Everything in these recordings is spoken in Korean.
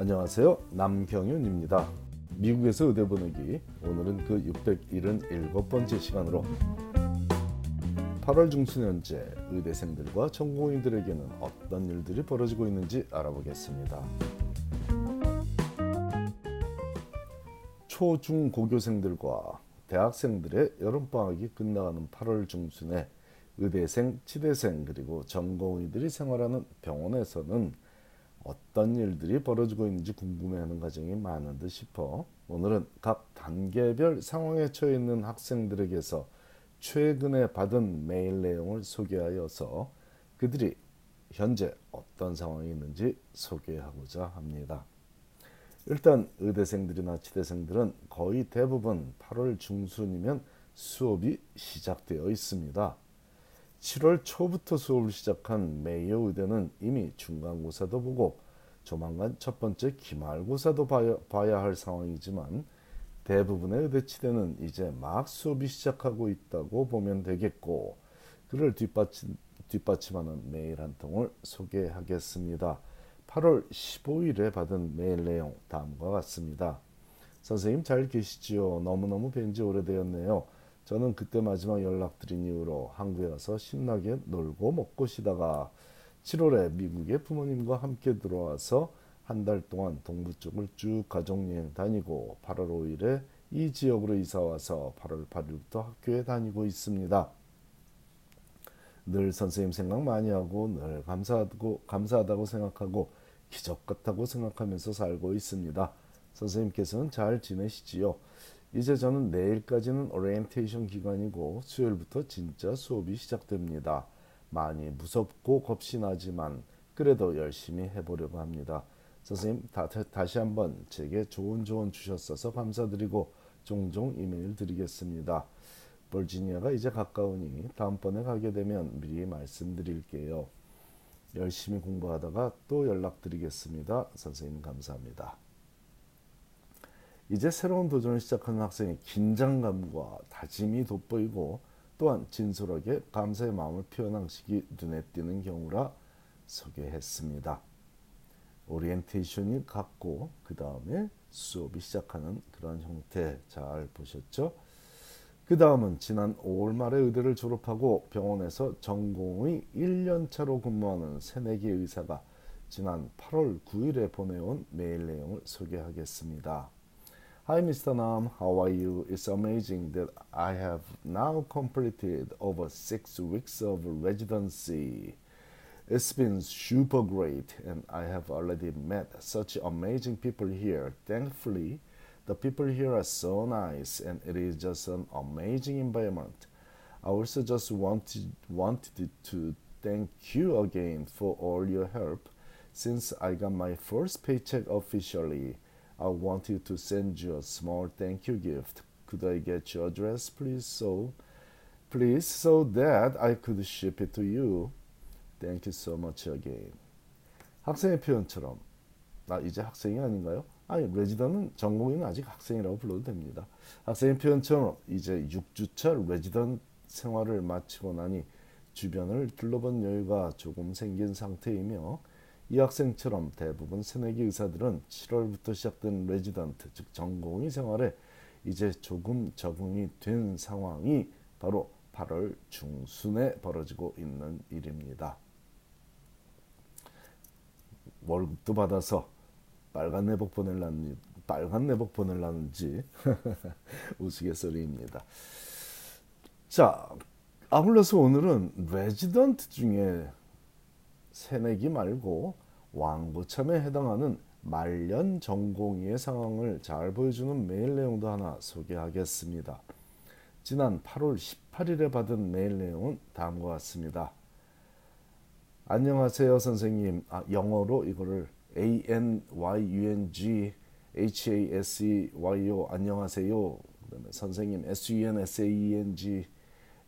안녕하세요. 남경윤입니다. 미국에서 의대 보내기 오늘은 그 677번째 시간으로 8월 중순 현재 의대생들과 전공의들에게는 어떤 일들이 벌어지고 있는지 알아보겠습니다. 초중 고교생들과 대학생들의 여름방학이 끝나가는 8월 중순에 의대생, 치대생 그리고 전공의들이 생활하는 병원에서는 어떤 일들이 벌어지고 있는지 궁금해하는 가정이 많은 듯 싶어 오늘은 각 단계별 상황에 처해 있는 학생들에게서 최근에 받은 메일 내용을 소개하여서 그들이 현재 어떤 상황이 있는지 소개하고자 합니다. 일단 의대생들이나 치대생들은 거의 대부분 8월 중순이면 수업이 시작되어 있습니다. 7월 초부터 수업을 시작한 메이어 의대는 이미 중간고사도 보고 조만간 첫 번째 기말고사도 봐야, 봐야 할 상황이지만 대부분의 의대 치대는 이제 막 수업이 시작하고 있다고 보면 되겠고 그를 뒷받침, 뒷받침하는 메일 한 통을 소개하겠습니다. 8월 15일에 받은 메일 내용 다음과 같습니다. 선생님 잘 계시지요? 너무너무 뵌지 오래되었네요. 저는 그때 마지막 연락드린 이후로 한국에 와서 신나게 놀고 먹고 쉬다가 7월에 미국에 부모님과 함께 들어와서 한 달 동안 동부 쪽을 쭉 가족여행 다니고 8월 5일에 이 지역으로 이사 와서 8월 8일부터 학교에 다니고 있습니다. 늘 선생님 생각 많이 하고 늘 감사하고 감사하다고 생각하고 기적 같다고 생각하면서 살고 있습니다. 선생님께서는 잘 지내시지요? 이제 저는 내일까지는 오리엔테이션 기간이고 수요일부터 진짜 수업이 시작됩니다. 많이 무섭고 겁이 나지만 그래도 열심히 해보려고 합니다. 선생님 다, 다시 한번 제게 좋은 조언 주셨어서 감사드리고 종종 이메일 드리겠습니다. 버지니아가 이제 가까우니 다음번에 가게 되면 미리 말씀드릴게요. 열심히 공부하다가 또 연락드리겠습니다. 선생님 감사합니다. 이제 새로운 도전을 시작하는 학생의 긴장감과 다짐이 돋보이고 또한 진솔하게 감사의 마음을 표현한 식이 눈에 띄는 경우라 소개했습니다. 오리엔테이션이 같고 그 다음에 수업이 시작하는 그런 형태 잘 보셨죠? 그 다음은 지난 5월 말에 의대를 졸업하고 병원에서 전공의 1년차로 근무하는 새내기 의사가 지난 8월 9일에 보내온 메일 내용을 소개하겠습니다. Hi, Mr. Nam. How are you? It's amazing that I have now completed over six weeks of residency. It's been super great, and I have already met such amazing people here. Thankfully, the people here are so nice, and it is just an amazing environment. I also just wanted, wanted to thank you again for all your help since I got my first paycheck officially. I wanted to send you a small thank you gift. Could I get your address, please? So, please, so that I could ship it to you. Thank you so much again. 학생의 표현처럼 나 이제 학생이 아닌가요? 아니 레지던은 전공인은 아직 학생이라고 불러도 됩니다. 학생의 표현처럼 이제 6주차 레지던 생활을 마치고 나니 주변을 둘러볼 여유가 조금 생긴 상태이며 이 학생처럼 대부분 새내기 의사들은 7월부터 시작된 레지던트 즉 전공의 생활에 이제 조금 적응이 된 상황이 바로 8월 중순에 벌어지고 있는 일입니다. 월급도 받아서 빨간 내복 보낼라는 빨간 내복 보낼라는지 우스갯소리입니다. 자, 아울러서 오늘은 레지던트 중에 새내기 말고 왕고참에 해당하는 말년 전공의의 상황을 잘 보여주는 메일 내용도 하나 소개하겠습니다. 지난 8월 18일에 받은 메일 내용은 다음과 같습니다. 안녕하세요 선생님. 아, 영어로 이거를 A N Y U N G H A S E Y O 안녕하세요. 그다음에 선생님 S U N S A E N G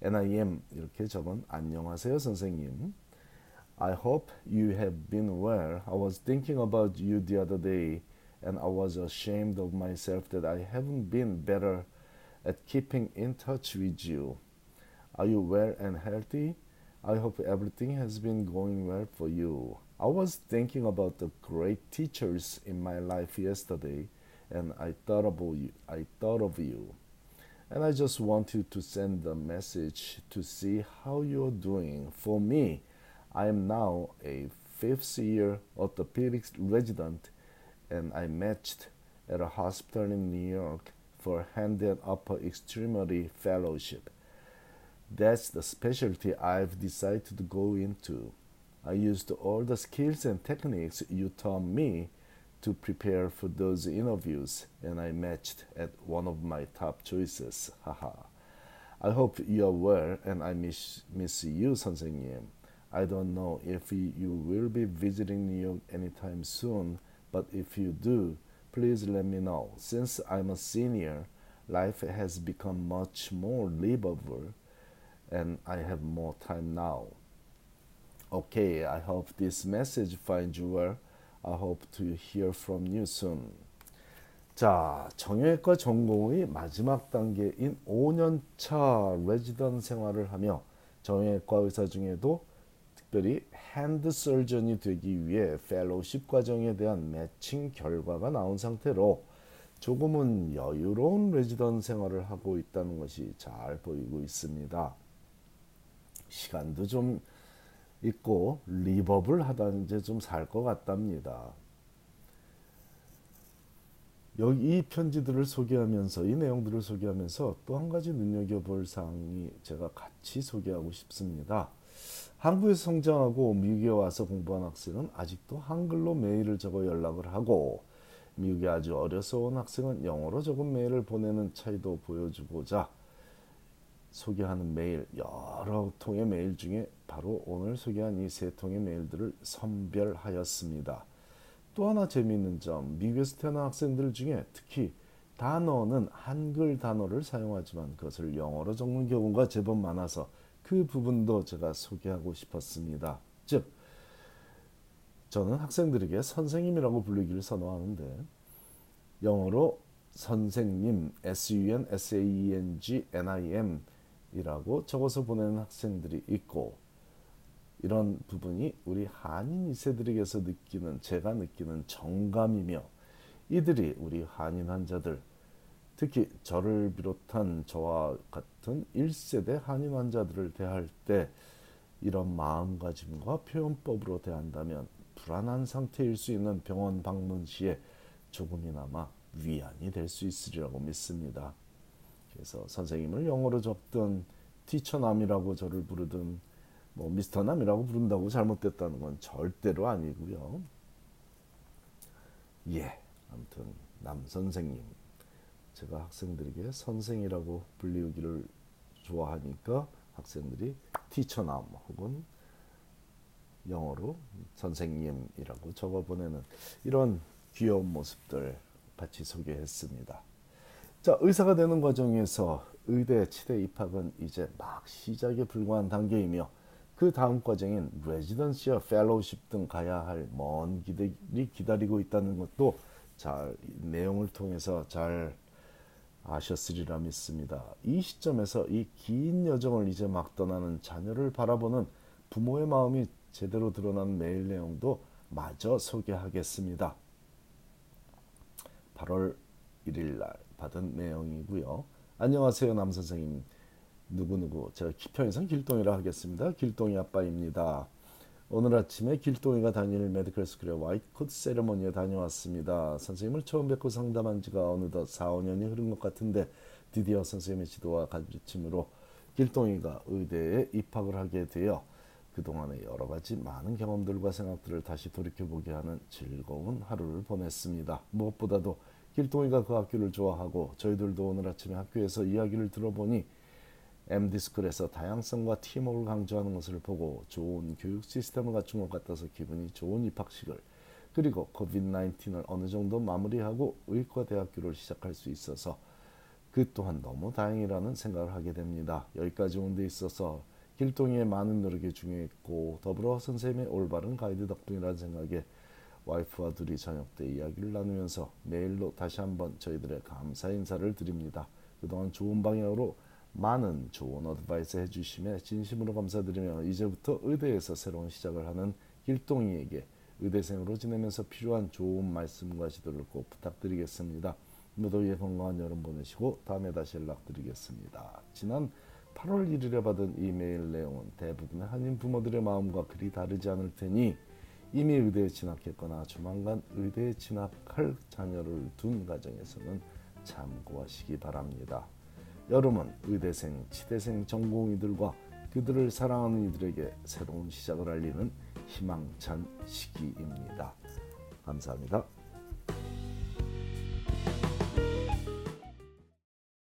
N I M 이렇게 적은 안녕하세요 선생님. I hope you have been well. I was thinking about you the other day, and I was ashamed of myself that I haven't been better at keeping in touch with you. Are you well and healthy? I hope everything has been going well for you. I was thinking about the great teachers in my life yesterday, and I thought about you. I thought of you, and I just wanted to send a message to see how you're doing. For me, I am now a fifth year orthopedics resident, and I matched at a hospital in New York for hand and upper extremity fellowship. That's the specialty I've decided to go into. I used all the skills and techniques you taught me to prepare for those interviews, and I matched at one of my top choices. Haha. I hope you're well, and I miss, miss you, 선생님. I don't know if you will be visiting New York anytime soon, but if you do, please let me know. Since I'm a senior, life has become much more livable, and I have more time now. Okay, I hope this message finds you well. I hope to hear from you soon. 자, 정형외과 전공의 마지막 단계인 5년차 레지던트 생활을 하며 정형외과 의사 중에도 특별히 hand surgeon이 되기 위해 fellowship 과정에 대한 매칭 결과가 나온 상태로 조금은 여유로운 레지던트 생활을 하고 있다는 것이 잘 보이고 있습니다. 시간도 좀 있고 리버블 하다 이제 좀 살 것 같답니다. 여기 이 편지들을 소개하면서 이 내용들을 소개하면서 또 한 가지 눈여겨볼 사항이 제가 같이 소개하고 싶습니다. 한국에서 성장하고 미국에 와서 공부한 학생은 아직도 한글로 메일을 적어 연락을 하고 미국에 아주 어려서 온 학생은 영어로 적은 메일을 보내는 차이도 보여주고자 소개하는 메일 여러 통의 메일 중에 바로 오늘 소개한 이 세 통의 메일들을 선별하였습니다. 또 하나 재미있는 점 미국에서 태어난 학생들 중에 특히 단어는 한글 단어를 사용하지만 그것을 영어로 적는 경우가 제법 많아서 그 부분도 제가 소개하고 싶었습니다. 즉 저는 학생들에게 선생님이라고 부르기를 선호하는데 영어로 선생님 S-U-N S-A-E-N-G N-I-M 이라고 적어서 보내는 학생들이 있고 이런 부분이 우리 한인 2세들에게서 느끼는 제가 느끼는 정감이며 이들이 우리 한인 환자들 특히 저를 비롯한 저와 같은 1세대 한인 환자들을 대할 때 이런 마음가짐과 표현법으로 대한다면 불안한 상태일 수 있는 병원 방문 시에 조금이나마 위안이 될 수 있으리라고 믿습니다. 그래서 선생님을 영어로 적든 티처남이라고 저를 부르든 뭐 미스터남이라고 부른다고 잘못됐다는 건 절대로 아니고요. 예, 아무튼 남 선생님 제가 학생들에게 선생이라고 불리우기를 좋아하니까 학생들이 티처남 혹은 영어로 선생님이라고 적어 보내는 이런 귀여운 모습들 같이 소개했습니다. 자, 의사가 되는 과정에서 의대, 치대 입학은 이제 막 시작에 불과한 단계이며 그 다음 과정인 레지던시와 펠로우십 등 가야 할먼 길이 기다리고 있다는 것도 잘 내용을 통해서 잘 아셨으리라 믿습니다. 이 시점에서 이 긴 여정을 이제 막 떠나는 자녀를 바라보는 부모의 마음이 제대로 드러난 메일 내용도 마저 소개하겠습니다. 8월 1일 날 받은 내용이고요. 안녕하세요 남 선생님. 누구누구 제가 편의상 길동이라 하겠습니다. 길동이 아빠입니다. 오늘 아침에 길동이가 다니는 medical school의 white coat ceremony에 다녀왔습니다. 선생님을 처음 뵙고 상담한 지가 어느덧 4, 5년이 흐른 것 같은데 드디어 선생님의 지도와 가르침으로 길동이가 의대에 입학을 하게 되어 그동안의 여러 가지 많은 경험들과 생각들을 다시 돌이켜보게 하는 즐거운 하루를 보냈습니다. 무엇보다도 길동이가 그 학교를 좋아하고 저희들도 오늘 아침에 학교에서 이야기를 들어보니 MD스쿨에서 다양성과 팀워크를 강조하는 것을 보고 좋은 교육 시스템을 갖춘 것 같아서 기분이 좋은 입학식을 그리고 코비드-19을 어느 정도 마무리하고 의과대학교를 시작할 수 있어서 그 또한 너무 다행이라는 생각을 하게 됩니다. 여기까지 온 데 있어서 길동이의 많은 노력이 중요했고 더불어 선생님의 올바른 가이드 덕분이라는 생각에 와이프와 둘이 저녁 때 이야기를 나누면서 메일로 다시 한번 저희들의 감사 인사를 드립니다. 그동안 좋은 방향으로 많은 좋은 advice 해주심에 진심으로 감사드리며 이제부터 의대에서 새로운 시작을 하는 길동이에게 의대생으로 지내면서 필요한 좋은 말씀과 지도를 꼭 부탁드리겠습니다. 무더위에 건강한 여름 보내시고 다음에 다시 연락드리겠습니다. 지난 8월 1일에 받은 이메일 내용은 대부분의 한인 부모들의 마음과 그리 다르지 않을 테니 이미 의대에 진학했거나 조만간 의대에 진학할 자녀를 둔 가정에서는 참고하시기 바랍니다. 여름은 의대생, 치대생 전공의들과 그들을 사랑하는 이들에게 새로운 시작을 알리는 희망찬 시기입니다. 감사합니다.